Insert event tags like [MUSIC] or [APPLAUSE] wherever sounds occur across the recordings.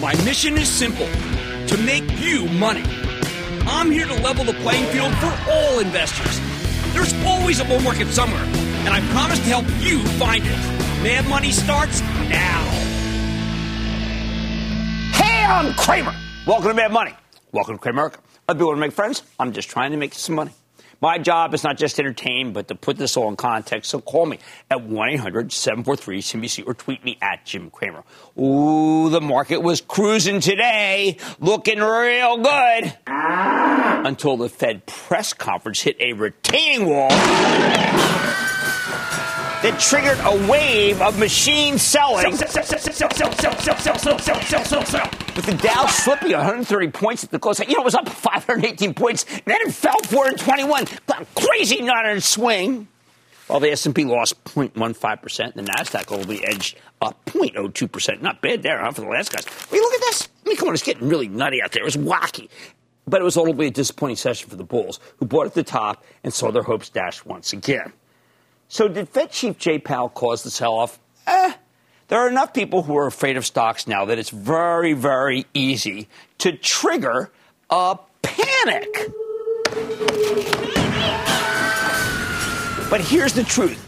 My mission is simple to make you money. I'm here to level the playing field for all investors. There's always a bull market somewhere, and I promise to help you find it. Mad Money starts now. Hey, I'm Cramer. Welcome to Mad Money. Welcome to. Other people want to make friends. I'm just trying to make some money. My job is not just to entertain, but to put this all in context. So call me at 1 800 743 CNBC or tweet me at Jim Cramer. Ooh, the market was cruising today, looking real good. Until the Fed press conference hit a retaining wall that triggered a wave of machine selling. With the Dow slipping 130 points at the close, you know, it was up 518 points, and then it fell 421. Crazy nut swing. While the S&P lost 0.15%, the Nasdaq only edged up 0.02%. Not bad there, huh, for the last guys. I mean, look at this. I mean, come on, it's getting really nutty out there. It was wacky. But it was ultimately a disappointing session for the Bulls, who bought at the top and saw their hopes dashed once again. So did Fed Chief Jay Powell cause the sell-off? Eh, there are enough people who are afraid of stocks now that it's very, very easy to trigger a panic. But here's the truth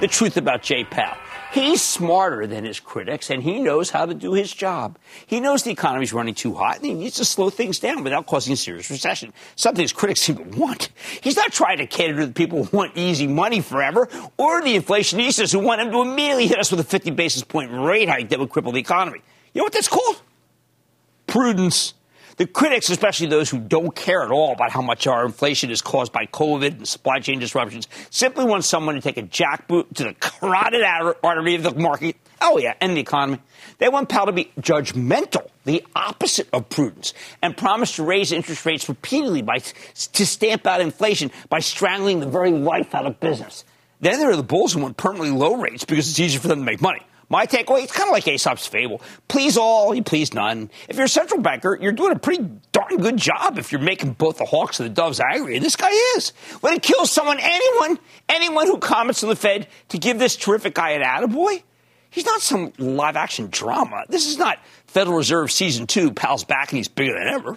the truth about Jay Powell. He's smarter than his critics, and he knows how to do his job. He knows the economy's running too hot, and he needs to slow things down without causing a serious recession, something his critics seem to want. He's not trying to cater to the people who want easy money forever, or the inflationistas who want him to immediately hit us with a 50 basis point rate hike that would cripple the economy. You know what that's called? Prudence. The critics, especially those who don't care at all about how much our inflation is caused by COVID and supply chain disruptions, simply want someone to take a jackboot to the carotid artery of the market. Oh, yeah, and the economy. They want Powell to be judgmental, the opposite of prudence, and promise to raise interest rates repeatedly by, to stamp out inflation by strangling the very life out of business. Then there are the bulls who want permanently low rates because it's easier for them to make money. My takeaway, it's kind of like Aesop's fable. Please all, you please none. If you're a central banker, you're doing a pretty darn good job if you're making both the Hawks and the Doves angry. And this guy is. When it kills someone, anyone, anyone who comments on the Fed to give this terrific guy an attaboy, he's not some live action drama. This is not Federal Reserve season two, Powell's back and he's bigger than ever.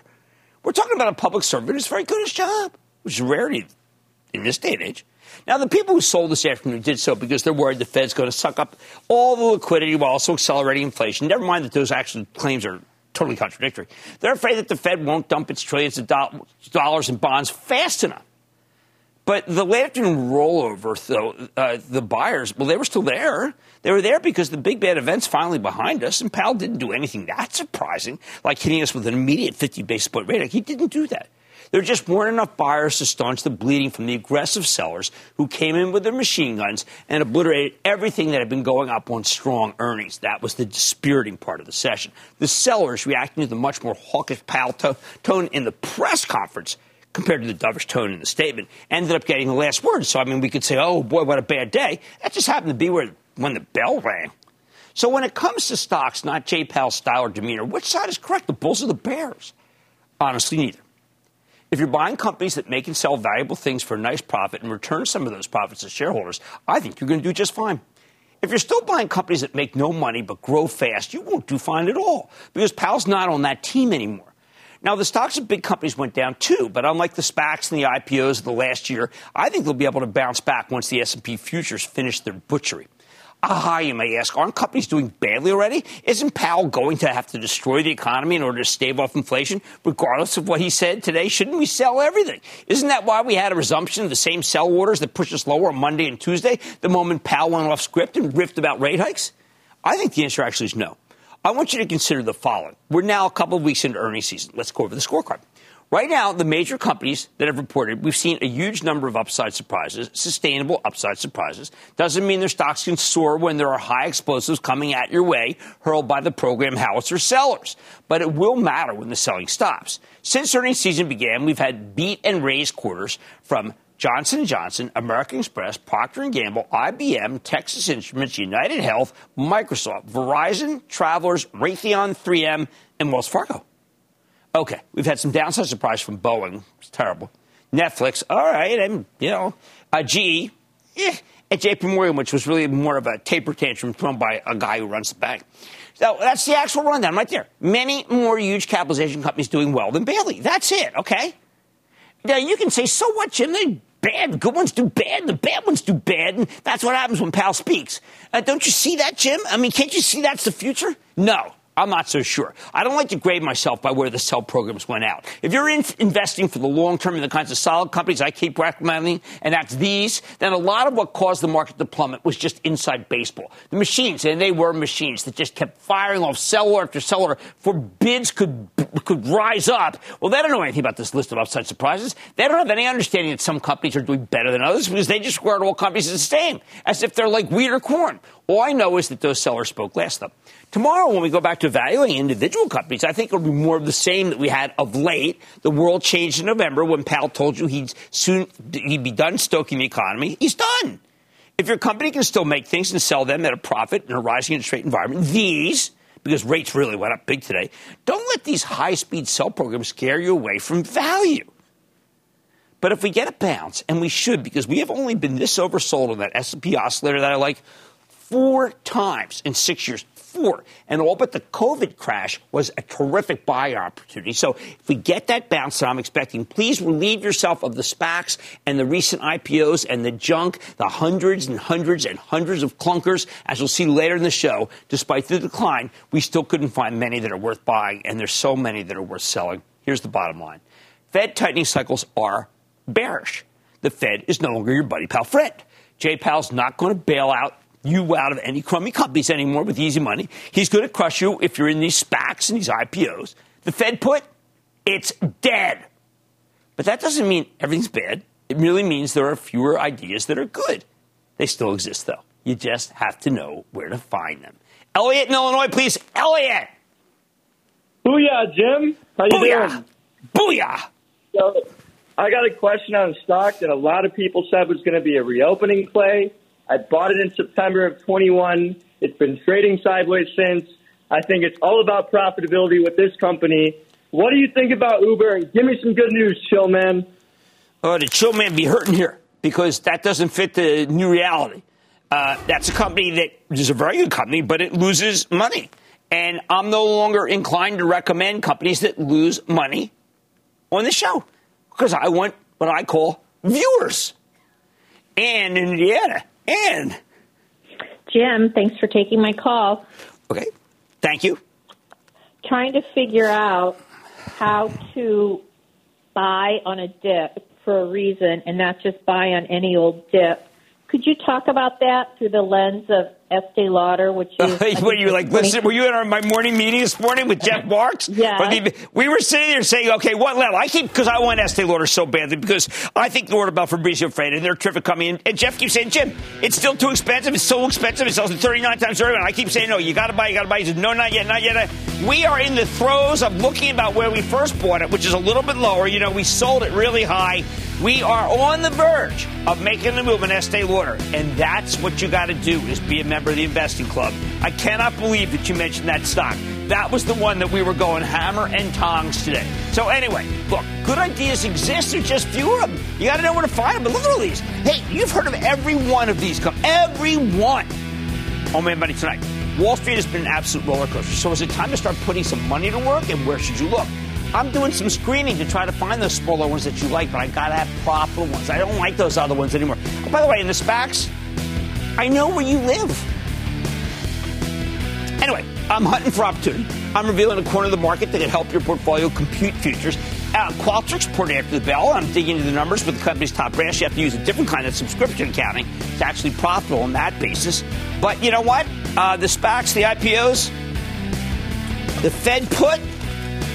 We're talking about a public servant who's very good at his job, which is rarity in this day and age. Now, the people who sold this afternoon did so because they're worried the Fed's going to suck up all the liquidity while also accelerating inflation. Never mind that those actual claims are totally contradictory. They're afraid that the Fed won't dump its trillions of dollars in bonds fast enough. But the late afternoon rollover, though, uh, the buyers, well, they were still there. They were there because the big bad event's finally behind us, and Powell didn't do anything that surprising, like hitting us with an immediate 50 basis point rate. He didn't do that. There just weren't enough buyers to staunch the bleeding from the aggressive sellers who came in with their machine guns and obliterated everything that had been going up on strong earnings. That was the dispiriting part of the session. The sellers reacting to the much more hawkish Powell tone in the press conference compared to the dovish tone in the statement ended up getting the last word. So, I mean, we could say, oh boy, what a bad day. That just happened to be where, when the bell rang. So when it comes to stocks, not Jay Powell's style or demeanor, which side is correct, the Bulls or the Bears? Honestly, neither. If you're buying companies that make and sell valuable things for a nice profit and return some of those profits to shareholders, I think you're going to do just fine. If you're still buying companies that make no money but grow fast, you won't do fine at all because Powell's not on that team anymore. Now, the stocks of big companies went down too, but unlike the SPACs and the IPOs of the last year, I think they'll be able to bounce back once the S&P futures finish their butchery. Aha, you may ask, aren't companies doing badly already? Isn't Powell going to have to destroy the economy in order to stave off inflation? Regardless of what he said today, shouldn't we sell everything? Isn't that why we had a resumption of the same sell orders that pushed us lower on Monday and Tuesday, the moment Powell went off script and riffed about rate hikes? I think the answer actually is no. I want you to consider the following. We're now a couple of weeks into earnings season. Let's go over the scorecard. Right now, the major companies that have reported, we've seen a huge number of upside surprises, sustainable upside surprises. Doesn't mean their stocks can soar when there are high explosives coming at your way, hurled by the program howitzer sellers. But it will matter when the selling stops. Since earnings season began, we've had beat and raise quarters from Johnson & Johnson, American Express, Procter & Gamble, IBM, Texas Instruments, United Health, Microsoft, Verizon, Travelers, Raytheon, 3M, and Wells Fargo. Okay, we've had some downside surprise from Boeing. It's terrible. Netflix, all right, and you know, uh, GE, eh, at JP Morgan, which was really more of a taper tantrum thrown by a guy who runs the bank. So that's the actual rundown right there. Many more huge capitalization companies doing well than Bailey. That's it, okay? Now you can say, so what, Jim? They bad. Good ones do bad. The bad ones do bad. And that's what happens when Powell speaks. Uh, don't you see that, Jim? I mean, can't you see that's the future? No. I'm not so sure. I don't like to grade myself by where the sell programs went out. If you're in investing for the long term in the kinds of solid companies I keep recommending, and that's these, then a lot of what caused the market to plummet was just inside baseball. The machines, and they were machines that just kept firing off seller after seller for bids could could rise up. Well, they don't know anything about this list of upside surprises. They don't have any understanding that some companies are doing better than others because they just regard all companies the same, as if they're like wheat or corn. All I know is that those sellers spoke last them. Tomorrow, when we go back to valuing individual companies, I think it'll be more of the same that we had of late. The world changed in November when Powell told you he'd soon he'd be done stoking the economy. He's done. If your company can still make things and sell them at a profit in a rising interest rate environment, these, because rates really went up big today, don't let these high speed sell programs scare you away from value. But if we get a bounce, and we should, because we have only been this oversold on that S&P oscillator that I like four times in six years, four. And all but the COVID crash was a terrific buy opportunity. So if we get that bounce that I'm expecting, please relieve yourself of the SPACs and the recent IPOs and the junk, the hundreds and hundreds and hundreds of clunkers. As you'll see later in the show, despite the decline, we still couldn't find many that are worth buying, and there's so many that are worth selling. Here's the bottom line. Fed tightening cycles are bearish. The Fed is no longer your buddy pal friend. Jay Powell's not going to bail out you out of any crummy companies anymore with easy money. He's going to crush you if you're in these SPACs and these IPOs. The Fed put, it's dead. But that doesn't mean everything's bad. It merely means there are fewer ideas that are good. They still exist, though. You just have to know where to find them. Elliot in Illinois, please. Elliot! Booyah, Jim. How you Booyah! doing? Booyah! So, I got a question on a stock that a lot of people said was going to be a reopening play. I bought it in September of 21. It's been trading sideways since. I think it's all about profitability with this company. What do you think about Uber? Give me some good news, chill man. Oh, the chill man be hurting here because that doesn't fit the new reality. Uh, that's a company that is a very good company, but it loses money. And I'm no longer inclined to recommend companies that lose money on the show because I want what I call viewers. And in Indiana, and Jim, thanks for taking my call. okay, thank you. Trying to figure out how to buy on a dip for a reason and not just buy on any old dip. Could you talk about that through the lens of Estee Lauder, which is [LAUGHS] what you like? 20 Listen, were you in our, my morning meeting this morning with Jeff Marks? [LAUGHS] Yeah. The- we were sitting there saying, okay, what level? I keep because I want Estee Lauder so badly because I think the word about Fabrizio Freda and they're terrific coming in. And Jeff keeps saying, Jim, it's still too expensive. It's so expensive. It sells at 39 times earlier. And I keep saying, no, you got to buy. You got to buy. He says, no, not yet, not yet. We are in the throes of looking about where we first bought it, which is a little bit lower. You know, we sold it really high. We are on the verge of making the move in Estee Lauder, and that's what you got to do is be a member of the investing club. I cannot believe that you mentioned that stock. That was the one that we were going hammer and tongs today. So anyway, look, good ideas exist. There's just fewer of them. You got to know where to find them. But look at all these. Hey, you've heard of every one of these. com- Every one. Oh man, money tonight. Wall Street has been an absolute roller coaster. So is it time to start putting some money to work? And where should you look? I'm doing some screening to try to find those smaller ones that you like, but I gotta have profitable ones. I don't like those other ones anymore. Oh, by the way, in the SPACs, I know where you live. Anyway, I'm hunting for opportunity. I'm revealing a corner of the market that can help your portfolio compute futures. Uh, Qualtrics reported after the bell. I'm digging into the numbers with the company's top branch. You have to use a different kind of subscription accounting. It's actually profitable on that basis. But you know what? Uh, the SPACs, the IPOs, the Fed put,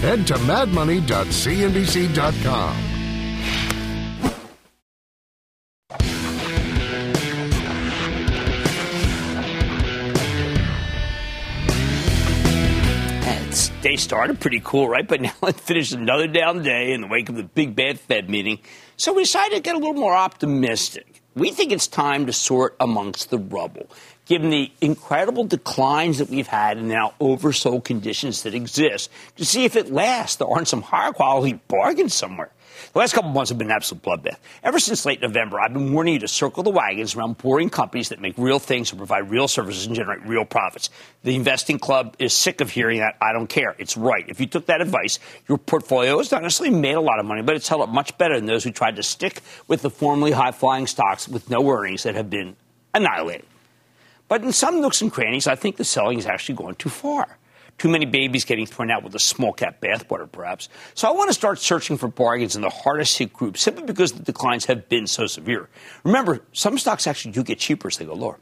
head to madmoney.cnbc.com. It's, they started pretty cool, right? But now [LAUGHS] it finished another down day in the wake of the big bad Fed meeting. So we decided to get a little more optimistic. We think it's time to sort amongst the rubble given the incredible declines that we've had and now oversold conditions that exist, to see if it lasts. There aren't some higher quality bargains somewhere. The last couple months have been an absolute bloodbath. Ever since late November, I've been warning you to circle the wagons around boring companies that make real things and provide real services and generate real profits. The investing club is sick of hearing that. I don't care. It's right. If you took that advice, your portfolio has not necessarily made a lot of money, but it's held up much better than those who tried to stick with the formerly high flying stocks with no earnings that have been annihilated. But in some nooks and crannies, I think the selling is actually going too far too many babies getting thrown out with a small cap bathwater, perhaps. So I want to start searching for bargains in the hardest hit groups, simply because the declines have been so severe. Remember, some stocks actually do get cheaper as they go lower.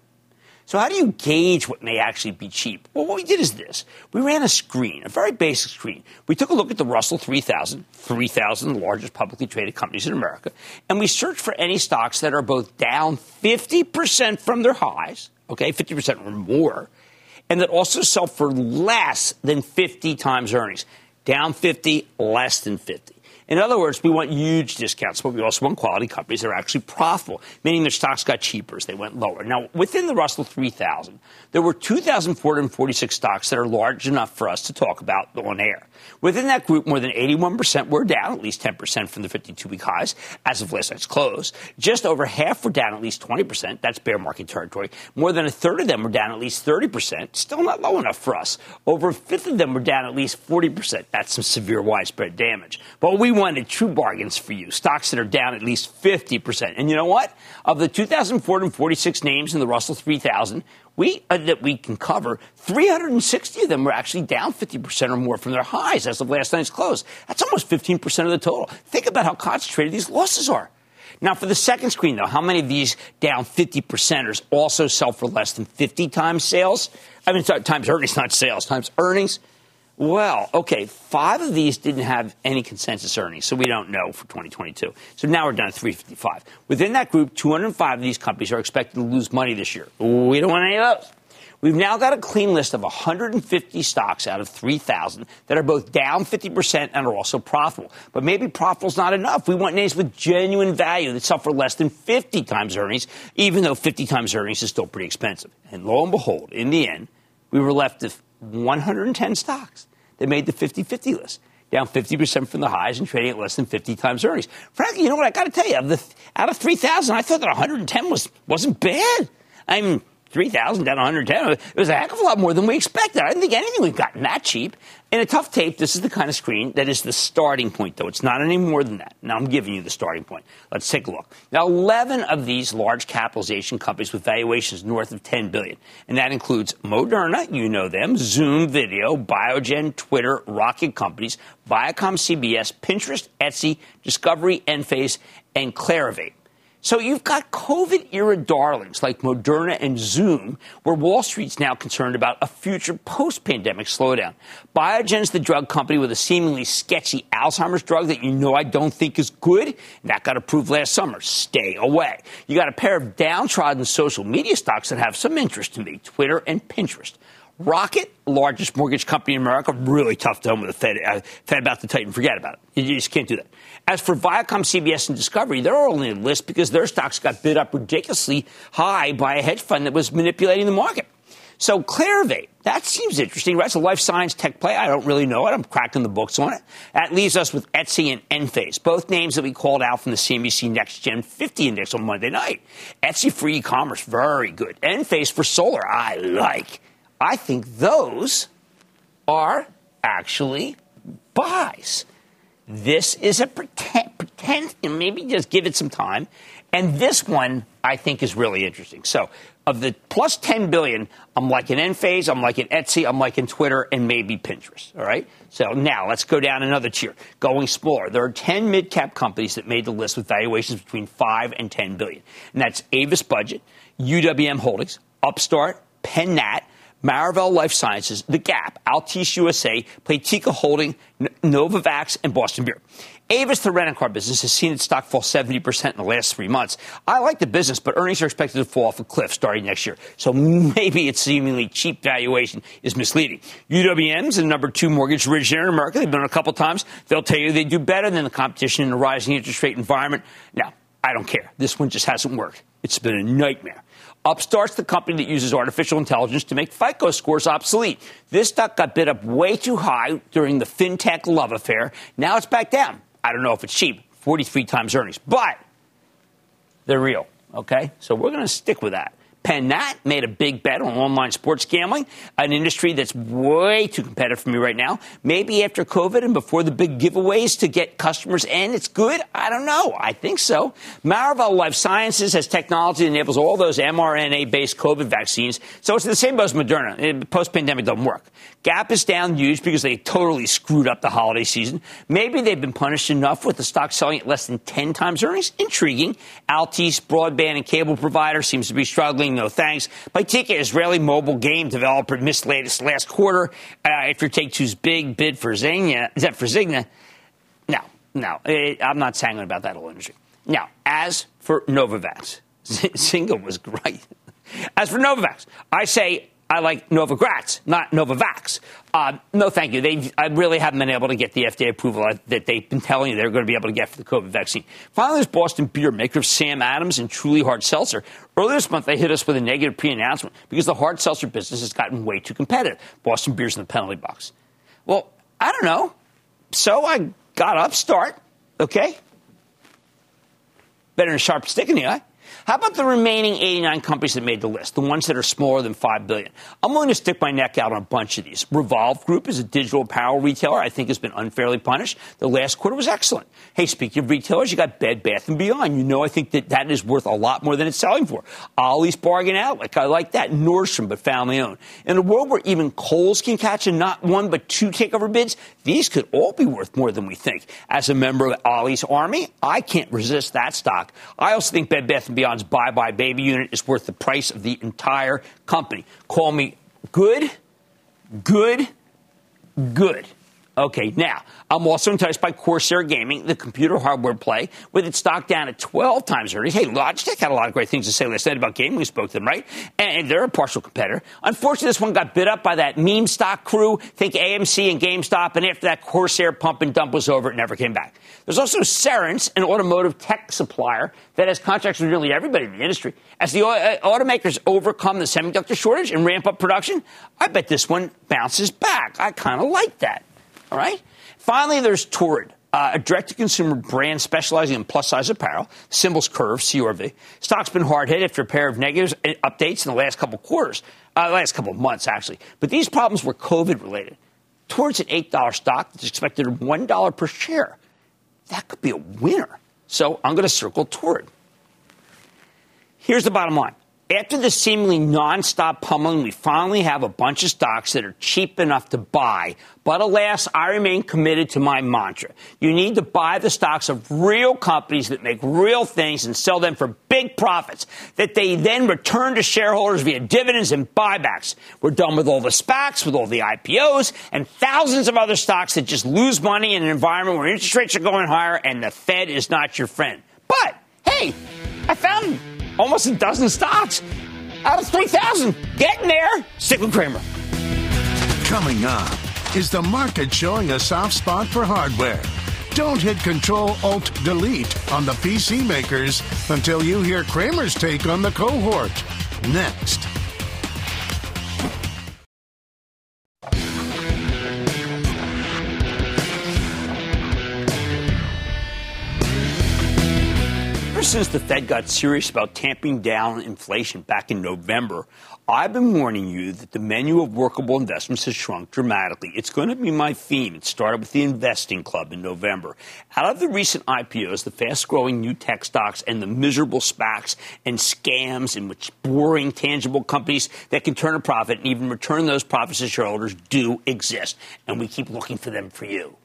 So how do you gauge what may actually be cheap? Well, what we did is this. We ran a screen, a very basic screen. We took a look at the Russell 3000, 3,000 largest publicly traded companies in America, and we searched for any stocks that are both down 50% from their highs, okay, 50% or more, and that also sell for less than 50 times earnings. Down 50, less than 50. In other words, we want huge discounts, but we also want quality companies that are actually profitable, meaning their stocks got cheaper as they went lower. Now, within the Russell 3000, there were 2,446 stocks that are large enough for us to talk about on air. Within that group, more than 81% were down, at least 10% from the 52 week highs as of last night's close. Just over half were down at least 20%. That's bear market territory. More than a third of them were down at least 30%. Still not low enough for us. Over a fifth of them were down at least 40%. That's some severe widespread damage. But we wanted true bargains for you. Stocks that are down at least 50%. And you know what? Of the 2,446 names in the Russell 3000, we uh, that we can cover, 360 of them were actually down 50% or more from their highs as of last night's close. That's almost 15% of the total. Think about how concentrated these losses are. Now, for the second screen, though, how many of these down 50 percenters also sell for less than 50 times sales? I mean, times earnings, not sales, times earnings. Well, okay, five of these didn't have any consensus earnings, so we don't know for 2022. So now we're down to 355. Within that group, 205 of these companies are expected to lose money this year. We don't want any of those. We've now got a clean list of 150 stocks out of 3,000 that are both down 50% and are also profitable. But maybe profitable is not enough. We want names with genuine value that suffer less than 50 times earnings, even though 50 times earnings is still pretty expensive. And lo and behold, in the end, we were left with 110 stocks that made the 50 50 list, down 50% from the highs and trading at less than 50 times earnings. Frankly, you know what? I got to tell you, out of 3,000, I thought that 110 was, wasn't bad. I mean, 3,000 down 110. It was a heck of a lot more than we expected. I didn't think anything we've gotten that cheap. In a tough tape, this is the kind of screen that is the starting point, though. It's not any more than that. Now I'm giving you the starting point. Let's take a look. Now, 11 of these large capitalization companies with valuations north of 10 billion, and that includes Moderna, you know them, Zoom Video, Biogen, Twitter, Rocket Companies, Viacom, CBS, Pinterest, Etsy, Discovery, Enphase, and Clarivate. So you've got COVID era darlings like Moderna and Zoom, where Wall Street's now concerned about a future post pandemic slowdown. Biogen's the drug company with a seemingly sketchy Alzheimer's drug that you know I don't think is good. That got approved last summer. Stay away. You got a pair of downtrodden social media stocks that have some interest to me Twitter and Pinterest. Rocket, largest mortgage company in America, really tough to own with the Fed, uh, Fed about to tighten. Forget about it. You just can't do that. As for Viacom, CBS, and Discovery, they're only on the list because their stocks got bid up ridiculously high by a hedge fund that was manipulating the market. So Clarivate, that seems interesting, right? It's a life science tech play. I don't really know it. I'm cracking the books on it. That leaves us with Etsy and Enphase, both names that we called out from the CNBC Next Gen 50 Index on Monday night. Etsy for e-commerce, very good. Enphase for solar, I like. I think those are actually buys. This is a pretend, pretend, maybe just give it some time. And this one, I think, is really interesting. So, of the plus 10 billion, I'm liking Enphase, I'm liking Etsy, I'm like in Twitter, and maybe Pinterest. All right. So now let's go down another tier, going smaller. There are 10 mid cap companies that made the list with valuations between 5 and 10 billion. And that's Avis Budget, UWM Holdings, Upstart, Penn Nat, Maravai Life Sciences, The Gap, Altice USA, Playtika Holding, Novavax, and Boston Beer. Avis, the rental car business, has seen its stock fall 70% in the last three months. I like the business, but earnings are expected to fall off a cliff starting next year. So [LAUGHS] maybe its seemingly cheap valuation is misleading. UWM's the number two mortgage originator in America. They've been a couple times. They'll tell you they do better than the competition in a rising interest rate environment. Now, I don't care. This one just hasn't worked. It's been a nightmare. Upstart's the company that uses artificial intelligence to make FICO scores obsolete. This stock got bid up way too high during the fintech love affair. Now it's back down. I don't know if it's cheap, 43 times earnings, but they're real. Okay? So we're going to stick with that. Penn Nat made a big bet on online sports gambling, an industry that's way too competitive for me right now. Maybe after COVID and before the big giveaways to get customers in, it's good. I don't know. I think so. Maravai Life Sciences has technology that enables all those mRNA based COVID vaccines. So it's the same as Moderna. Eh, Post pandemic doesn't work. Gap is down huge because they totally screwed up the holiday season. Maybe they've been punished enough with the stock selling at less than 10 times earnings. Intriguing. Altice, broadband and cable provider, seems to be struggling. No thanks. Playtika, Israeli mobile game developer, missed latest last quarter uh, after Take Two's big bid for Zynga. Is that for Zynga? No, no. It, I'm not sanguine about that whole industry. Now, as for Novavax, [LAUGHS] Zynga was great. As for Novavax, I say I like Novogratz, not Novavax. Uh, no, thank you. They, I really haven't been able to get the FDA approval that they've been telling you they're going to be able to get for the COVID vaccine. Finally, there's Boston Beer, maker of Sam Adams and Truly Hard Seltzer. Earlier this month, they hit us with a negative pre-announcement because the hard seltzer business has gotten way too competitive. Boston Beer's in the penalty box. Well, I don't know. So I got Upstart, okay? Better than a sharp stick in the eye. How about the remaining 89 companies that made the list, the ones that are smaller than 5 billion? I'm willing to stick my neck out on a bunch of these. Revolve Group is a digital apparel retailer I think has been unfairly punished. The last quarter was excellent. Hey, speaking of retailers, you got Bed Bath & Beyond. You know I think that that is worth a lot more than it's selling for. Ollie's Bargain Outlet, I like that. Nordstrom, but family owned. In a world where even Kohl's can catch a not one but two takeover bids, these could all be worth more than we think. As a member of Ollie's Army, I can't resist that stock. I also think Bed Bath & Beyond Amazon's Buy Buy Baby unit is worth the price of the entire company. Call me good, good, good. Okay, now, I'm also enticed by Corsair Gaming, the computer hardware play, with its stock down at 12 times earnings. Hey, Logitech had a lot of great things to say last night about gaming. We spoke to them, right? And they're a partial competitor. Unfortunately, this one got bit up by that meme stock crew. Think AMC and GameStop. And after that Corsair pump and dump was over, it never came back. There's also Cerence, an automotive tech supplier that has contracts with nearly everybody in the industry. As the uh, automakers overcome the semiconductor shortage and ramp up production, I bet this one bounces back. I kind of like that. All right? Finally, there's Torrid. Uh, a direct-to-consumer brand specializing in plus-size apparel. Symbols Curve, CRV. Stock's been hard hit after a pair of negative uh, updates in the last couple quarters, uh, last couple of months actually. But these problems were COVID-related. Torrid's an eight-dollar stock that's expected at one dollar per share. That could be a winner. So I'm going to circle Torrid. Here's the bottom line. After the seemingly nonstop pummeling, we finally have a bunch of stocks that are cheap enough to buy. But alas, I remain committed to my mantra. You need to buy the stocks of real companies that make real things and sell them for big profits that they then return to shareholders via dividends and buybacks. We're done with all the SPACs, with all the IPOs, and thousands of other stocks that just lose money in an environment where interest rates are going higher and the Fed is not your friend. But, hey, I found almost a dozen stocks out of 3,000. Getting there. Stick with Cramer. Coming up, is the market showing a soft spot for hardware? Don't hit Control Alt Delete on the PC makers until you hear Cramer's take on the cohort. Next. Since the Fed got serious about tamping down inflation back in November, I've been warning you that the menu of workable investments has shrunk dramatically. It's going to be my theme. It started with the Investing Club in November. Out of the recent IPOs, the fast growing new tech stocks and the miserable SPACs and scams in which boring, tangible companies that can turn a profit and even return those profits to shareholders do exist. And we keep looking for them for you.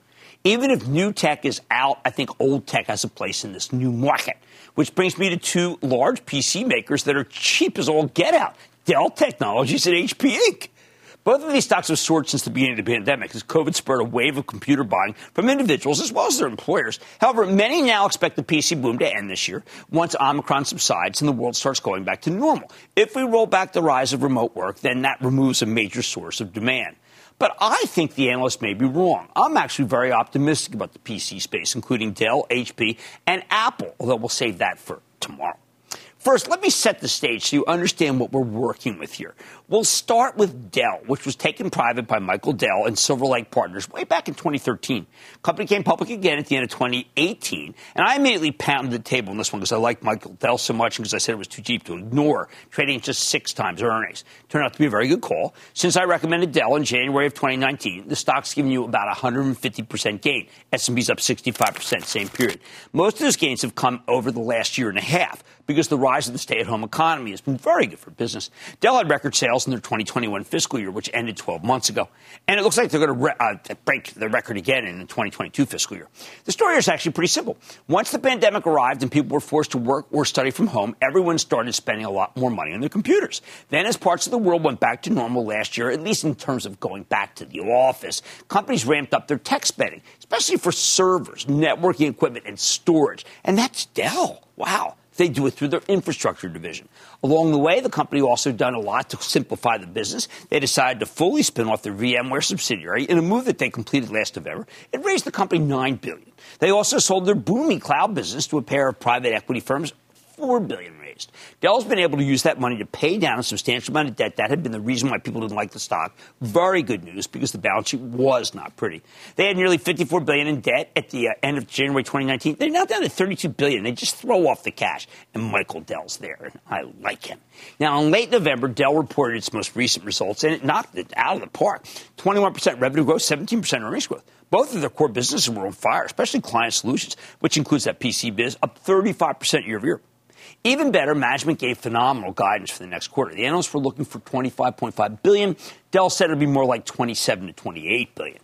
Even if new tech is out, I think old tech has a place in this new market. Which brings me to two large PC makers that are cheap as all get out Dell Technologies and HP Inc. Both of these stocks have soared since the beginning of the pandemic as COVID spurred a wave of computer buying from individuals as well as their employers. However, many now expect the PC boom to end this year once Omicron subsides and the world starts going back to normal. If we roll back the rise of remote work, then that removes a major source of demand. But I think the analysts may be wrong. I'm actually very optimistic about the PC space, including Dell, HP, and Apple, although we'll save that for tomorrow. First, let me set the stage so you understand what we're working with here. We'll start with Dell, which was taken private by Michael Dell and Silver Lake Partners way back in 2013. Company came public again at the end of 2018, and I immediately pounded the table on this one because I liked Michael Dell so much and because I said it was too cheap to ignore, trading just six times earnings. Turned out to be a very good call. Since I recommended Dell in January of 2019, the stock's given you about 150% gain. S&P's up 65% same period. Most of those gains have come over the last year and a half because the rise of the stay at home economy has been very good for business. Dell had record sales in their 2021 fiscal year, which ended 12 months ago. And it looks like they're going to re- uh, break the record again in the 2022 fiscal year. The story is actually pretty simple. Once the pandemic arrived and people were forced to work or study from home, everyone started spending a lot more money on their computers. Then, as parts of the world went back to normal last year, at least in terms of going back to the office, companies ramped up their tech spending, especially for servers, networking equipment, and storage. And that's Dell. Wow. They do it through their infrastructure division. Along the way, the company also done a lot to simplify the business. They decided to fully spin off their VMware subsidiary in a move that they completed last November. It raised the company nine billion. They also sold their Boomi cloud business to a pair of private equity firms, four billion Dell's been able to use that money to pay down a substantial amount of debt. That had been the reason why people didn't like the stock. Very good news because the balance sheet was not pretty. They had nearly 54 billion in debt at the uh, end of January 2019. They're now down to 32 billion. They just throw off the cash, and Michael Dell's there, and I like him. Now, in late November, Dell reported its most recent results, and it knocked it out of the park. 21% revenue growth, 17% earnings growth. Both of their core businesses were on fire, especially client solutions, which includes that PC biz, up 35% year over year. Even better, management gave phenomenal guidance for the next quarter. The analysts were looking for 25.5 billion. Dell said it'd be more like 27 to 28 billion.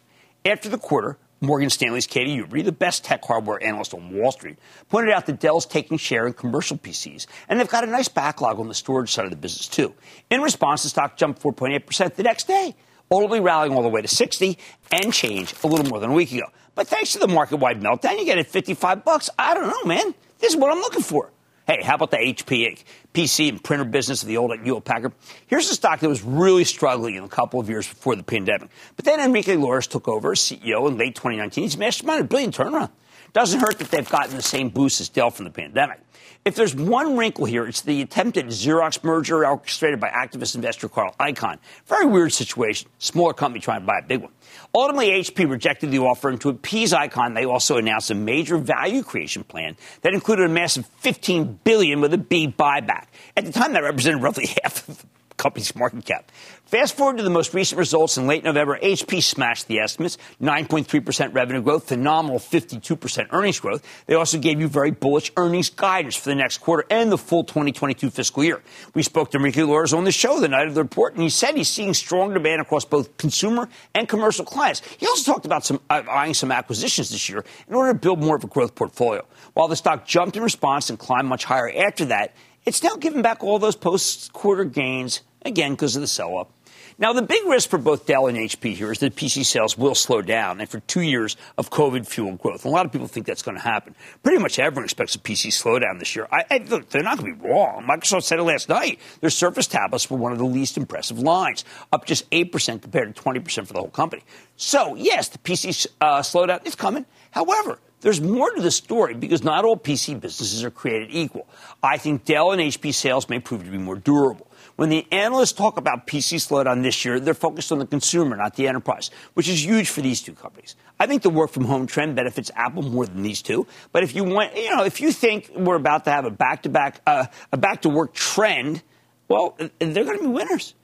After the quarter, Morgan Stanley's Katy Huberty, the best tech hardware analyst on Wall Street, pointed out that Dell's taking share in commercial PCs, and they've got a nice backlog on the storage side of the business too. In response, the stock jumped 4.8% the next day, ultimately rallying all the way to 60 and change a little more than a week ago. But thanks to the market-wide meltdown, you get it 55 bucks. I don't know, man. This is what I'm looking for. Hey, how about the HP PC and printer business of the old Hewlett Packard? Here's a stock that was really struggling in a couple of years before the pandemic. But then Enrique Lores took over as CEO in late 2019. He's masterminded a billion turnaround. Doesn't hurt that they've gotten the same boost as Dell from the pandemic. If there's one wrinkle here, it's the attempted Xerox merger orchestrated by activist investor Carl Icahn. Very weird situation. Smaller company trying to buy a big one. Ultimately, HP rejected the offer, and to appease Icahn, they also announced a major value creation plan that included a massive 15 billion with a B buyback. At the time, that represented roughly [LAUGHS] half of company's market cap. Fast forward to the most recent results in late November, HP smashed the estimates 9.3% revenue growth, phenomenal 52% earnings growth. They also gave you very bullish earnings guidance for the next quarter and the full 2022 fiscal year. We spoke to Enrique Lores on the show the night of the report, and he said he's seeing strong demand across both consumer and commercial clients. He also talked about some, uh, eyeing some acquisitions this year in order to build more of a growth portfolio. While the stock jumped in response and climbed much higher after that, it's now giving back all those post quarter gains, again, because of the sell up. Now, the big risk for both Dell and HP here is that PC sales will slow down after two years of COVID fueled growth. A lot of people think that's going to happen. Pretty much everyone expects a PC slowdown this year. I, I, look, they're not going to be wrong. Microsoft said it last night. Their Surface tablets were one of the least impressive lines, up just 8% compared to 20% for the whole company. So, yes, the PC uh, slowdown is coming. However, there's more to the story because not all PC businesses are created equal. I think Dell and HP sales may prove to be more durable. When the analysts talk about PC slowdown this year, they're focused on the consumer, not the enterprise, which is huge for these two companies. I think the work from home trend benefits Apple more than these two. But if you want, you know, if you think we're about to have a back to back, a back to work trend, well, they're going to be winners.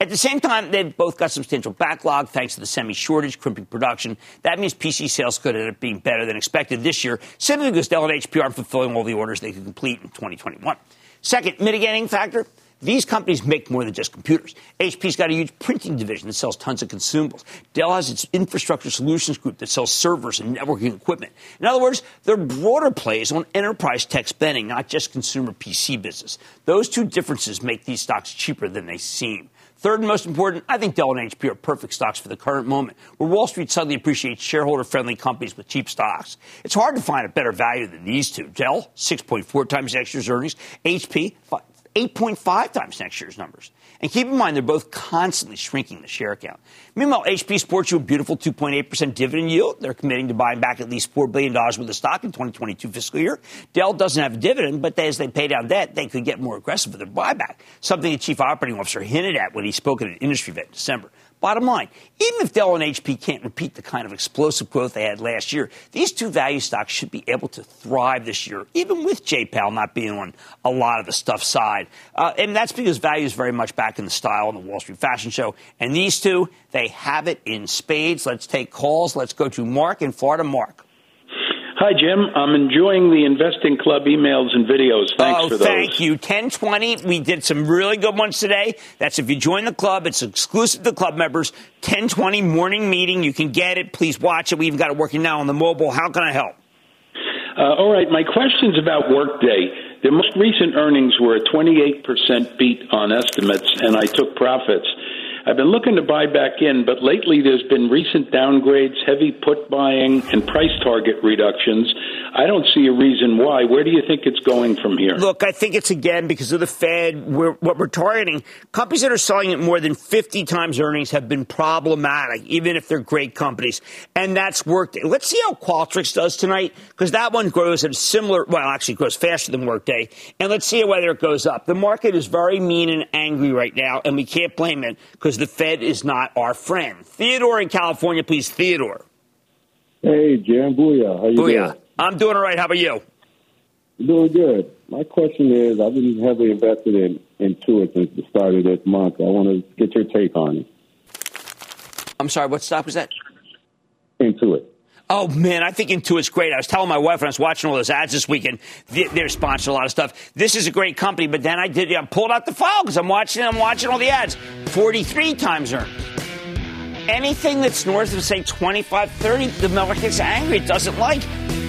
At the same time, they've both got substantial backlog thanks to the semi shortage, crimping production. That means PC sales could end up being better than expected this year, simply because Dell and HP aren't fulfilling all the orders they could complete in 2021. Second, mitigating factor these companies make more than just computers. HP's got a huge printing division that sells tons of consumables. Dell has its infrastructure solutions group that sells servers and networking equipment. In other words, they're broader plays on enterprise tech spending, not just consumer PC business. Those two differences make these stocks cheaper than they seem. Third and most important, I think Dell and HP are perfect stocks for the current moment, where Wall Street suddenly appreciates shareholder friendly companies with cheap stocks. It's hard to find a better value than these two. Dell, 6.4 times next year's earnings, HP, 8.5 times next year's numbers. And keep in mind, they're both constantly shrinking the share count. Meanwhile, HP sports you a beautiful 2.8% dividend yield. They're committing to buying back at least $4 billion worth of stock in 2022 fiscal year. Dell doesn't have a dividend, but as they pay down debt, they could get more aggressive with their buyback, something the chief operating officer hinted at when he spoke at an industry event in December. Bottom line, even if Dell and HP can't repeat the kind of explosive growth they had last year, these two value stocks should be able to thrive this year, even with Jay Powell not being on a lot of the stuff side. Uh, and that's because value is very much back in the style of the Wall Street Fashion Show. And these two, they have it in spades. Let's take calls. Let's go to Mark in Florida. Mark. Hi, Jim. I'm enjoying the Investing Club emails and videos. Thanks oh, for those. thank you. 1020. We did some really good ones today. That's if you join the club. It's exclusive to club members. 1020 morning meeting. You can get it. Please watch it. We even got it working now on the mobile. How can I help? Uh, all right. My question's about Workday. Their most recent earnings were a 28% beat on estimates, and I took profits. I've been looking to buy back in, but lately there's been recent downgrades, heavy put buying, and price target reductions. I don't see a reason why. Where do you think it's going from here? Look, I think it's again because of the Fed. We're, what we're targeting companies that are selling at more than 50 times earnings have been problematic, even if they're great companies. And that's worked. Let's see how Qualtrics does tonight because that one grows at a similar, well, actually grows faster than Workday. And let's see whether it goes up. The market is very mean and angry right now, and we can't blame it because the Fed is not our friend. Theodore in California, please. Theodore. Hey, Jim. Booyah. How you Booyah. doing? I'm doing all right. How about you? Doing good. My question is, I've been heavily invested in Intuit since the start of this month. I want to get your take on it. I'm sorry, what stock was that? Oh man, I think Intuit's great. I was telling my wife when I was watching all those ads this weekend, they're sponsoring a lot of stuff. This is a great company, but then I did, I pulled out the file because I'm watching, I'm watching all the ads. 43 times earned. Anything that's north of say 25, 30, the market gets angry. It doesn't like.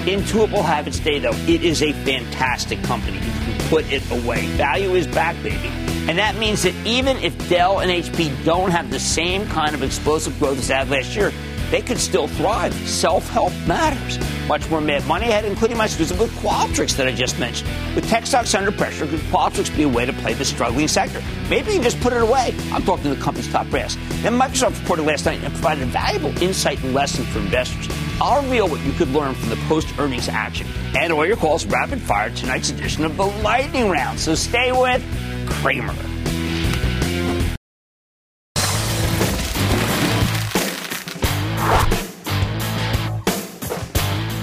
Intuit will have its day though. It is a fantastic company. You can put it away. Value is back, baby. And that means that even if Dell and HP don't have the same kind of explosive growth as they had last year, they could still thrive. Self help matters. Much more money ahead, including my exclusive with Qualtrics that I just mentioned. With tech stocks under pressure, could Qualtrics be a way to play the struggling sector? Maybe you just put it away. I'm talking to the company's top brass. Then Microsoft reported last night and provided valuable insight and lesson for investors. I'll reveal what you could learn from the post earnings action and all your calls rapid fire tonight's edition of the Lightning Round. So stay with Cramer.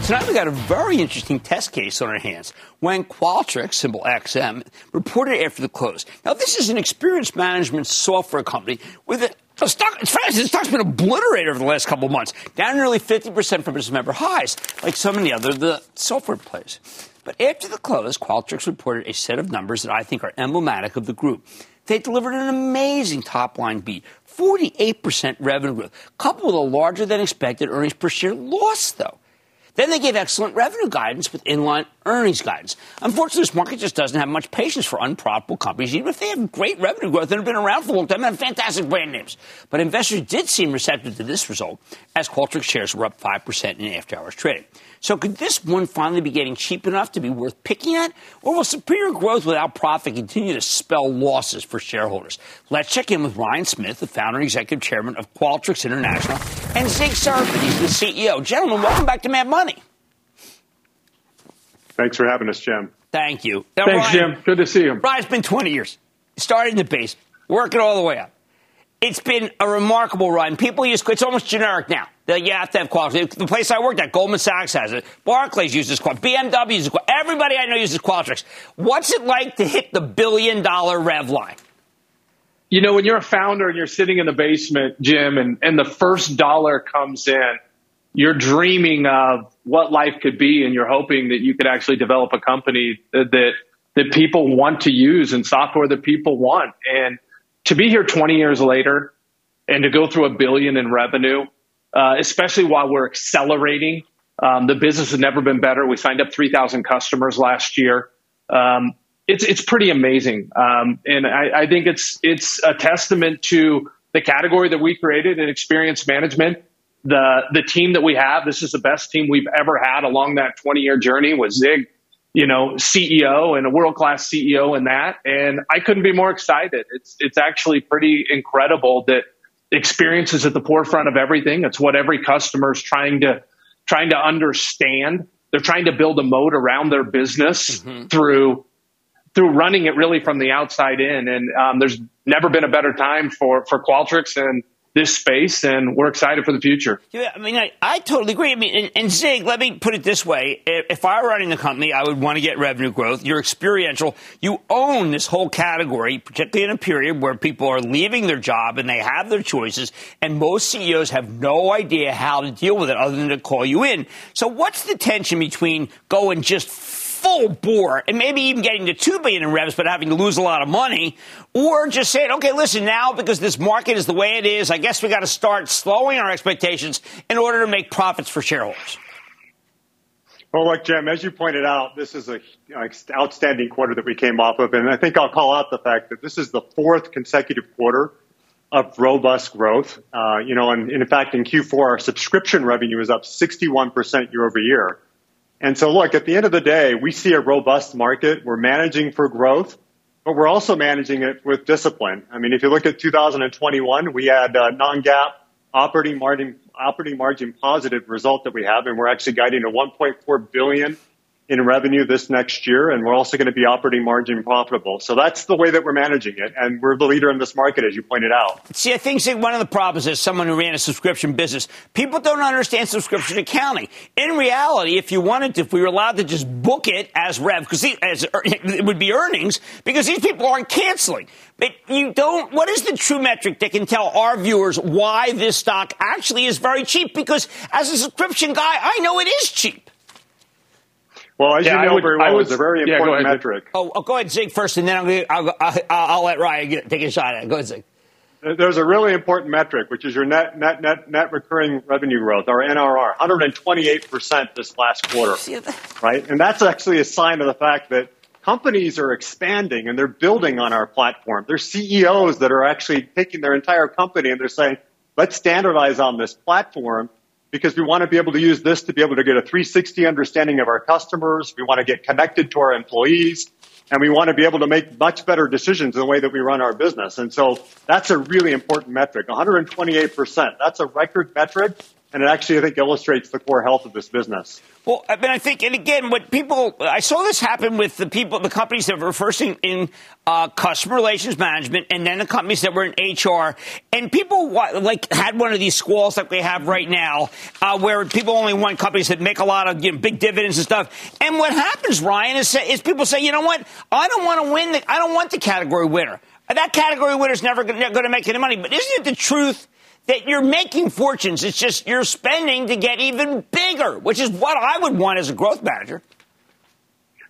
Tonight we got a very interesting test case on our hands when Qualtrics, symbol XM, reported after the close. Now this is an experience management software company with a stock, it's fast. The stock's been obliterated over the last couple of months, down nearly 50% from its member highs, like so many other the software plays. But after the close, Qualtrics reported a set of numbers that I think are emblematic of the group. They delivered an amazing top line beat, 48% revenue growth, coupled with a larger than expected earnings per share loss, though. Then they gave excellent revenue guidance with inline earnings guidance. Unfortunately, this market just doesn't have much patience for unprofitable companies, even if they have great revenue growth and have been around for a long time and have fantastic brand names. But investors did seem receptive to this result, as Qualtrics shares were up 5% in after hours trading. So could this one finally be getting cheap enough to be worth picking at? Or will superior growth without profit continue to spell losses for shareholders? Let's check in with Ryan Smith, the founder and executive chairman of Qualtrics International, and Zig Serafin, he's the CEO. Gentlemen, welcome back to Mad Money. Thanks for having us, Jim. Thank you. Now, Thanks, Ryan, Jim. Good to see you. Ryan, it's been 20 years. Started in the base, working all the way up. It's been a remarkable run. People use it's almost generic now. Like, you have to have quality. The place I worked at, Goldman Sachs has it. Barclays uses Qualtrics. BMW uses Qualtrics. Everybody I know uses Qualtrics. What's it like to hit the billion dollar rev line? You know, when you're a founder and you're sitting in the basement, Jim, and, and the first dollar comes in, you're dreaming of what life could be, and you're hoping that you could actually develop a company that that, that people want to use and software that people want. And to be here 20 years later and to go through a billion in revenue, uh, especially while we're accelerating, um, the business has never been better. We signed up 3,000 customers last year. Um, it's it's pretty amazing, um, and I, I think it's it's a testament to the category that we created in experience management. The the team that we have, this is the best team we've ever had along that 20 year journey with Zig, you know, CEO and a world class CEO in that. And I couldn't be more excited. It's it's actually pretty incredible that experience is at the forefront of everything. It's what every customer is trying to trying to understand. They're trying to build a moat around their business mm-hmm. through through running it really from the outside in. And um, there's never been a better time for for Qualtrics and this space, and we're excited for the future. Yeah, I mean, I, I totally agree. I mean, and, and, Zig, let me put it this way: if, if I were running the company, I would want to get revenue growth. You're experiential. You own this whole category, particularly in a period where people are leaving their job and they have their choices, and most CEOs have no idea how to deal with it other than to call you in. So, what's the tension between going just full bore and maybe even getting to 2 billion in revs but having to lose a lot of money or just saying okay listen now because this market is the way it is i guess we got to start slowing our expectations in order to make profits for shareholders well, look, Jim, as you pointed out, this is an outstanding quarter that we came off of. And I think I'll call out the fact that this is the fourth consecutive quarter of robust growth. Uh, you know, and, and in fact, in Q4, our subscription revenue is up 61% year over year. And so look, at the end of the day, we see a robust market. We're managing for growth, but we're also managing it with discipline. I mean, if you look at 2021, we had a non-GAAP operating margin, operating margin positive result that we have, and we're actually guiding to 1.4 billion in revenue this next year, and we're also going to be operating margin profitable. So that's the way that we're managing it, and we're the leader in this market, as you pointed out. See, I think one of the problems is someone who ran a subscription business, people don't understand subscription accounting. In reality, if you wanted to, if we were allowed to just book it as rev, because as er, it would be earnings, because these people aren't canceling. But you don't. What is the true metric that can tell our viewers why this stock actually is very cheap? Because as a subscription guy, I know it is cheap. Well, as yeah, you know would, very well, it's a very important yeah, metric. Oh, oh, go ahead, Zig, first, and then I'll, I'll, I'll, I'll let Ryan get, take a shot at it. Go ahead, Zig. There's a really important metric, which is your net, net, net, net recurring revenue growth, our NRR, 128% this last quarter, right? And that's actually a sign of the fact that companies are expanding and they're building on our platform. There's CEOs that are actually taking their entire company and they're saying, let's standardize on this platform because we want to be able to use this to be able to get a 360 understanding of our customers. We want to get connected to our employees and we want to be able to make much better decisions in the way that we run our business. And so that's a really important metric. 128%. That's a record metric and it actually, I think, illustrates the core health of this business. Well, I mean, I think, and again, what people, I saw this happen with the people, the companies that were first in, in uh, customer relations management, and then the companies that were in HR, and people like had one of these squalls like we have right now, uh, where people only want companies that make a lot of you know, big dividends and stuff. And what happens, Ryan, is, is people say, you know what, I don't want to win, the, I don't want the category winner. That category winner is never going to make any money. But isn't it the truth? That you're making fortunes. It's just you're spending to get even bigger, which is what I would want as a growth manager.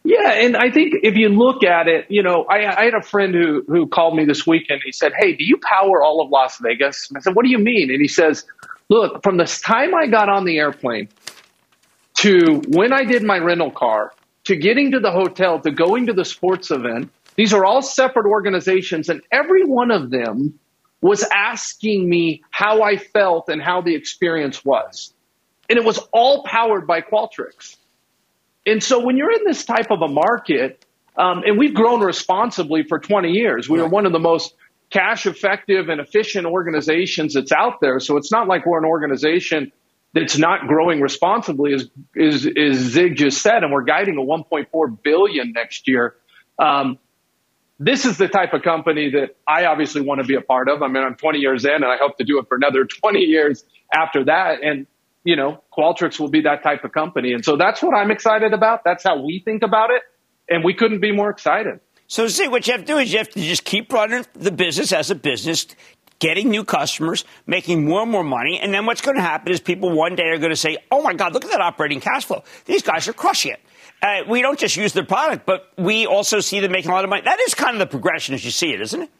Yeah, and I think if you look at it, you know, I, I had a friend who who called me this weekend. He said, "Hey, do you power all of Las Vegas?" I said, "What do you mean?" And he says, "Look, from the time I got on the airplane to when I did my rental car to getting to the hotel to going to the sports event, these are all separate organizations, and every one of them was asking me how I felt and how the experience was. And it was all powered by Qualtrics. And so when you're in this type of a market, um, and we've grown responsibly for 20 years, we are one of the most cash effective and efficient organizations that's out there. So it's not like we're an organization that's not growing responsibly, as, is, is Zig just said, and we're guiding a 1.4 billion next year. Um, this is the type of company that I obviously want to be a part of. I mean, I'm 20 years in and I hope to do it for another [LAUGHS] 20 years after that. And, you know, Qualtrics will be that type of company. And so that's what I'm excited about. That's how we think about it. And we couldn't be more excited. So, see, what you have to do is you have to just keep running the business as a business, getting new customers, making more and more money. And then what's going to happen is people one day are going to say, oh my God, look at that operating cash flow. These guys are crushing it. Uh, we don't just use their product, but we also see them making a lot of money. That is kind of the progression as you see it, isn't it?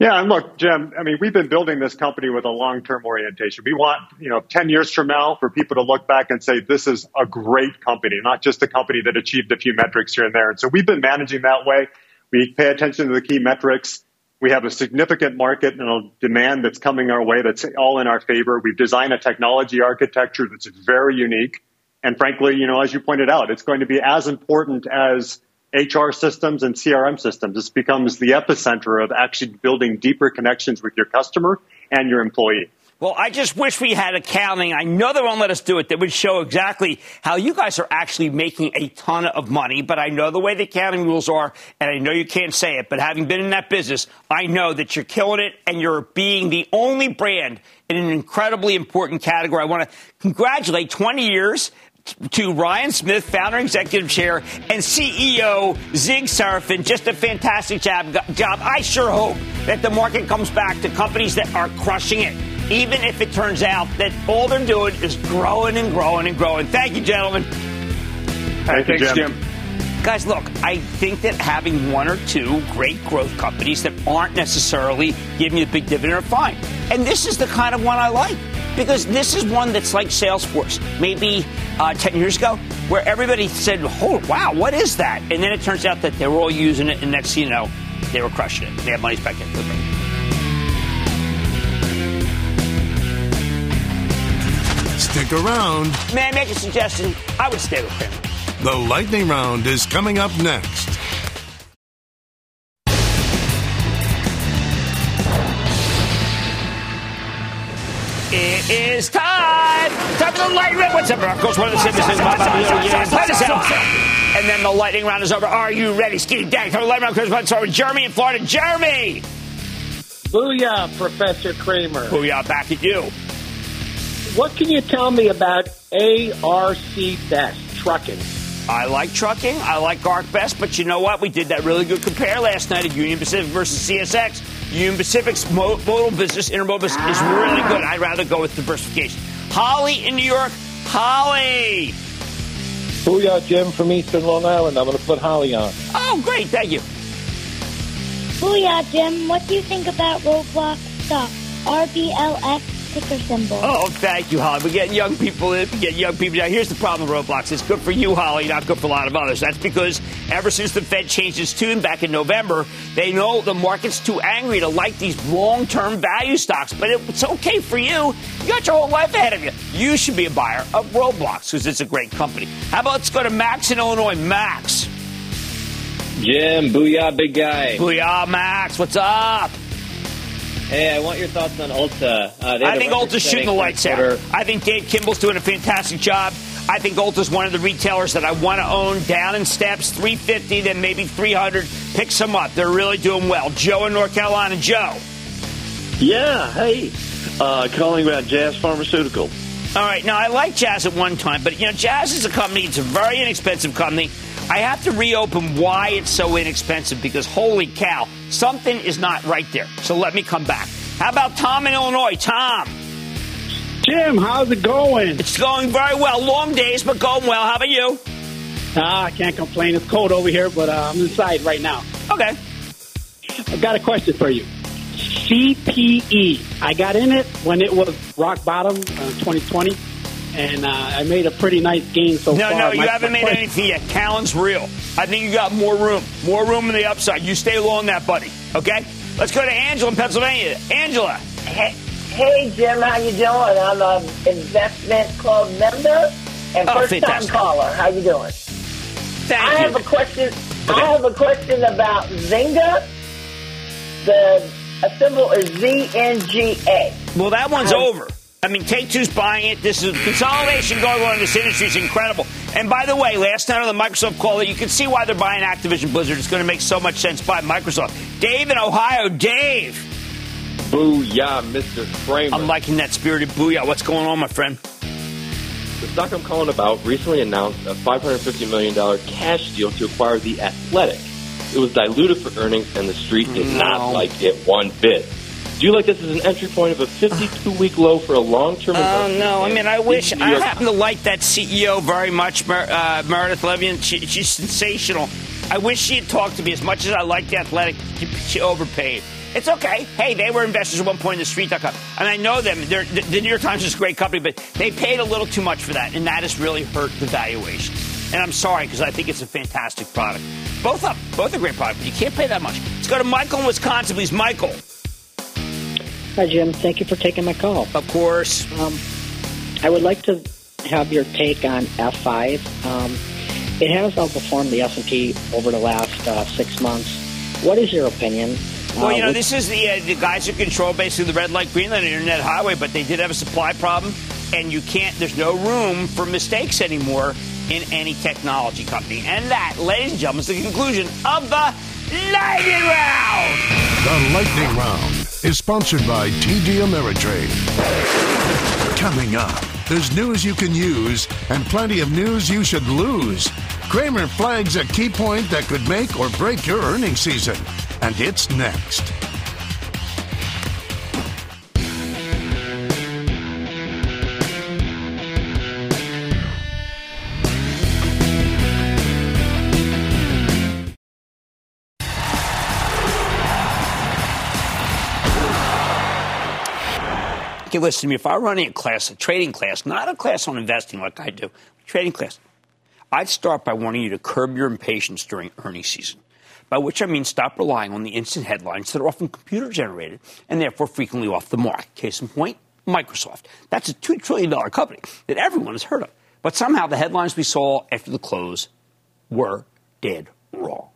Yeah, and look, Jim, I mean, we've been building this company with a long-term orientation. We want, you know, 10 years from now for people to look back and say, this is a great company, not just a company that achieved a few metrics here and there. And so we've been managing that way. We pay attention to the key metrics. We have a significant market and a demand that's coming our way that's all in our favor. We've designed a technology architecture that's very unique. And frankly, you know, as you pointed out, it's going to be as important as HR systems and CRM systems. This becomes the epicenter of actually building deeper connections with your customer and your employee. Well, I just wish we had accounting. I know they won't let us do it. That would show exactly how you guys are actually making a ton of money. But I know the way the accounting rules are, and I know you can't say it. But having been in that business, I know that you're killing it, and you're being the only brand in an incredibly important category. I want to congratulate 20 years to Ryan Smith, founder, executive chair, and CEO Zig Serafin. Just a fantastic job. Job. I sure hope that the market comes back to companies that are crushing it, even if it turns out that all they're doing is growing and growing and growing. Thank you, gentlemen. Thank you, Jim. Jim. Guys, look, I think that having one or two great growth companies that aren't necessarily giving you a big dividend are fine. And this is the kind of one I like because this is one that's like Salesforce, maybe uh, 10 years ago, where everybody said, oh, wow, what is that? And then it turns out that they were all using it, and next thing you know, they were crushing it. They have money back into the bank. Stick around. May I make a suggestion? I would stay with him. The lightning round is coming up next. It is time. Time for the lightning round. What's up, Broncos? One of the simplest things about Play. And then the lightning round is over. Are you ready? Skinny Dang. Time for the lightning round. Chris Start with Jeremy in Florida. Jeremy. Booyah, Professor Cramer. Booyah, back at you. What can you tell me about ARC Best Trucking? I like trucking. I like ArcBest, but you know what? We did that really good compare last night at Union Pacific versus CSX. Union Pacific's mo- modal business, intermodal business, is really good. I'd rather go with diversification. Holly in New York. Holly. Booyah, Jim from Eastern Long Island. I'm going to put Holly on. Oh, great. Thank you. Booyah, Jim. What do you think about Roblox uh, stock? RBLX ticker symbol. Oh, thank you, Holly. We're getting young people in. We're getting young people. Now, here's the problem with Roblox. It's good for you, Holly, not good for a lot of others. That's because ever since the Fed changed its tune back in November, they know the market's too angry to like these long-term value stocks. But it's okay for you. You got your whole life ahead of you. You should be a buyer of Roblox because it's a great company. How about let's go to Max in Illinois. Max. Jim, booyah, big guy. Booyah, Max. What's up? Hey, I want your thoughts on Ulta. Uh, I think Ulta's shooting the record-setting lights out. I think Dave Kimbell's doing a fantastic job. I think Ulta's one of the retailers that I want to own down in steps, 350, then maybe 300. Pick some up. They're really doing well. Joe in North Carolina. Joe. Yeah, hey, uh, calling about Jazz Pharmaceutical. All right. Now, I like Jazz at one time, but, you know, Jazz is a company. It's a very inexpensive company. I have to reopen why it's so inexpensive because, holy cow, something is not right there. So let me come back. How about Tom in Illinois? Tom. Jim, how's it going? It's going very well. Long days, but going well. How about you? Ah, I can't complain. It's cold over here, but uh, I'm inside right now. Okay. I've got a question for you. CPE. I got in it when it was rock bottom, uh, 2020, and uh, I made a pretty nice gain so no, far. no, no, you My- haven't my made question- anything yet. Callon's real. I think you got more room. More room in the upside. You stay long that, buddy. Okay? Let's go to Angela in Pennsylvania. Angela. Hey, hey, Jim, how you doing? I'm an investment club member and Oh, first time caller. How you doing? Thank I you. have a question. I have a question about Zynga. The symbol is ZNGA. Well, that one's I- over. I mean, Take Two's buying it. This is consolidation going on in this industry is incredible. And by the way, last night on the Microsoft call, you can see why they're buying Activision Blizzard. It's going to make so much sense by Microsoft. Dave in Ohio. Dave. Booyah, Mr. Cramer. I'm liking that spirited booyah. What's going on, my friend? The stock I'm calling about recently announced a $550 million cash deal to acquire The Athletic. It was diluted for earnings, and the street did No. not like it one bit. Do you like this as an entry point of a 52-week low for a long-term Oh no! I mean, I wish I happen to like that CEO very much, uh, Meredith Levien. She, she's sensational. I wish she had talked to me as much as I like the athletic. She, she overpaid. It's okay. Hey, they were investors at one point in the street.com. And I know them. They're, the New York Times is a great company, but they paid a little too much for that. And that has really hurt the valuation. And I'm sorry because I think it's a fantastic product. Both up, both a great product, but you can't pay that much. Let's go to Michael in Wisconsin, please. Michael. Hi, Jim. Thank you for taking my call. Of course. Um, I would like to have your take on F5. Um, it has outperformed the S&P over the last uh, six months. What is your opinion? Well, you Uh, know, this is the uh, the guys who control basically the red light, green light, internet highway, but they did have a supply problem, and you can't. There's no room for mistakes anymore in any technology company, and that, ladies and gentlemen, is the conclusion of the lightning round. The Lightning Round is sponsored by TD Ameritrade. Coming up, there's news you can use and plenty of news you should lose. Cramer flags a key point that could make or break your earnings season. And it's next. Listen to me. If I were running a class, a trading class, not a class on investing like I do, trading class, I'd start by wanting you to curb your impatience during earnings season. By which I mean stop relying on the instant headlines that are often computer generated and therefore frequently off the mark. Case in point, Microsoft. That's a $2 trillion company that everyone has heard of. But somehow the headlines we saw after the close were dead wrong.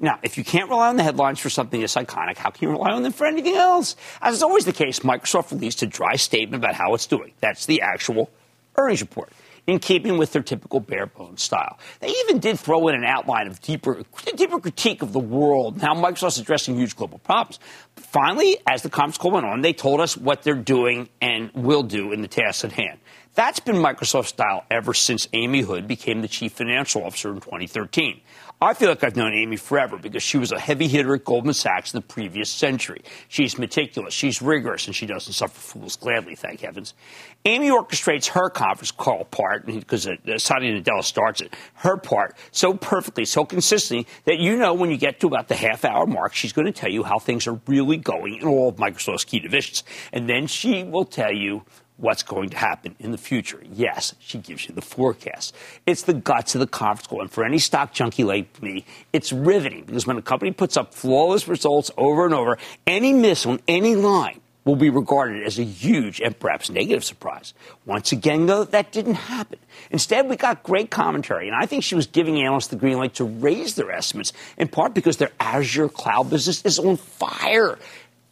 Now, if you can't rely on the headlines for something that's iconic, how can you rely on them for anything else? As is always the case, Microsoft released a dry statement about how it's doing. That's the actual earnings report, in keeping with their typical bare bones style. They even did throw in an outline of deeper, deeper critique of the world and how Microsoft's addressing huge global problems. But finally, as the conference call went on, they told us what they're doing and will do in the tasks at hand. That's been Microsoft's style ever since Amy Hood became the chief financial officer in 2013. I feel like I've known Amy forever because she was a heavy hitter at Goldman Sachs in the previous century. She's meticulous, she's rigorous, and she doesn't suffer fools gladly, thank heavens. Amy orchestrates her conference call part, because uh, Satya Nadella starts it, her part so perfectly, so consistently, that you know when you get to about the half hour mark, she's going to tell you how things are really going in all of Microsoft's key divisions. And then she will tell you what's going to happen in the future. Yes, she gives you the forecast. It's the guts of the conference call. And for any stock junkie like me, it's riveting because when a company puts up flawless results over and over, any miss on any line will be regarded as a huge and perhaps negative surprise. Once again, though, that didn't happen. Instead, we got great commentary, and I think she was giving analysts the green light to raise their estimates, in part because their Azure cloud business is on fire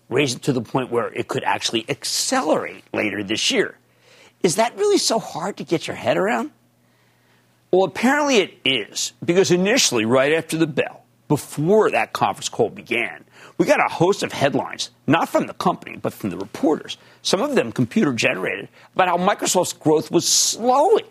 raise it to the point where it could actually accelerate later this year. Is that really so hard to get your head around? Well, apparently it is, because initially, right after the bell, before that conference call began, we got a host of headlines, not from the company, but from the reporters, some of them computer generated, about how Microsoft's growth was slowing.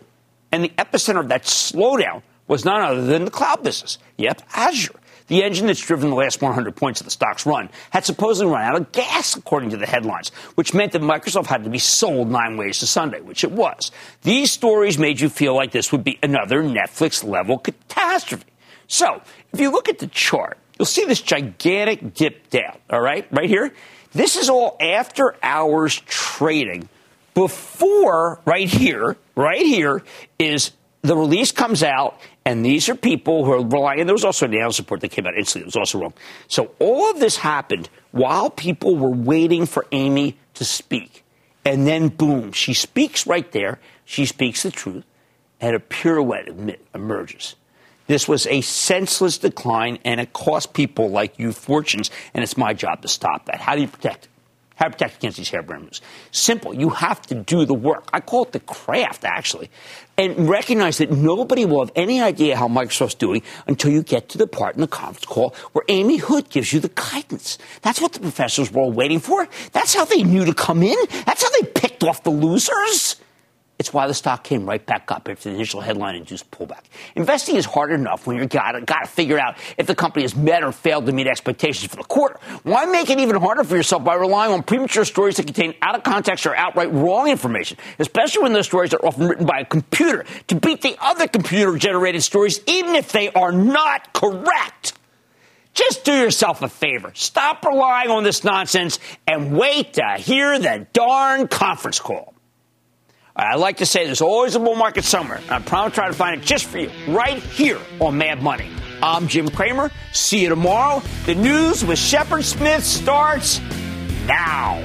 And the epicenter of that slowdown was none other than the cloud business. Yep, Azure. The engine that's driven the last 100 points of the stock's run had supposedly run out of gas, according to the headlines, which meant that Microsoft had to be sold nine ways to Sunday, which it was. These stories made you feel like this would be another Netflix level catastrophe. So, if you look at the chart, you'll see this gigantic dip down, all right, right here. This is all after hours trading before, right here, right here, is the release comes out, and these are people who are relying. And there was also an analysis report that came out instantly. It was also wrong. So all of this happened while people were waiting for Amy to speak. And then, boom, she speaks right there. She speaks the truth, and a pirouette emerges. This was a senseless decline, and it cost people like you fortunes, and it's my job to stop that. How do you protect it? Protect against these harebrained moves? Simple. You have to do the work. I call it the craft, actually. And recognize that nobody will have any idea how Microsoft's doing until you get to the part in the conference call where Amy Hood gives you the guidance. That's what the professors were all waiting for. That's how they knew to come in. That's how they picked off the losers. It's why the stock came right back up after the initial headline-induced pullback. Investing is hard enough when you've got to, figure out if the company has met or failed to meet expectations for the quarter. Why make it even harder for yourself by relying on premature stories that contain out-of-context or outright wrong information, especially when those stories are often written by a computer to beat the other computer-generated stories, even if they are not correct? Just do yourself a favor. Stop relying on this nonsense and wait to hear the darn conference call. I like to say there's always a bull market somewhere. I promise to try to find it just for you, right here on Mad Money. I'm Jim Cramer. See you tomorrow. The news with Shepard Smith starts now.